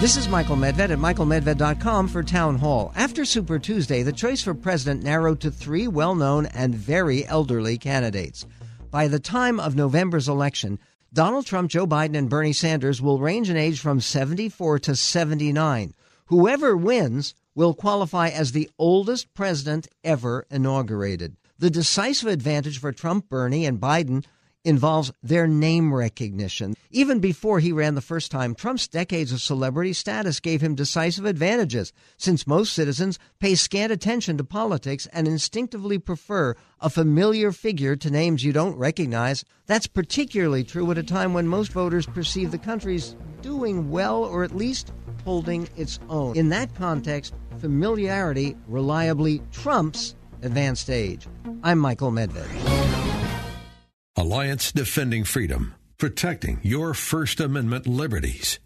This is Michael Medved at michaelmedved.com for Town Hall. After Super Tuesday, the choice for president narrowed to three well known and very elderly candidates. By the time of November's election, Donald Trump, Joe Biden, and Bernie Sanders will range in age from 74 to 79. Whoever wins will qualify as the oldest president ever inaugurated. The decisive advantage for Trump, Bernie, and Biden involves their name recognition. Even before he ran the first time, Trump's decades of celebrity status gave him decisive advantages, since most citizens pay scant attention to politics and instinctively prefer a familiar figure to names you don't recognize. That's particularly true at a time when most voters perceive the country's doing well or at least holding its own. In that context, familiarity reliably trumps advanced age. I'm Michael Medved. Alliance Defending Freedom, protecting your First Amendment liberties.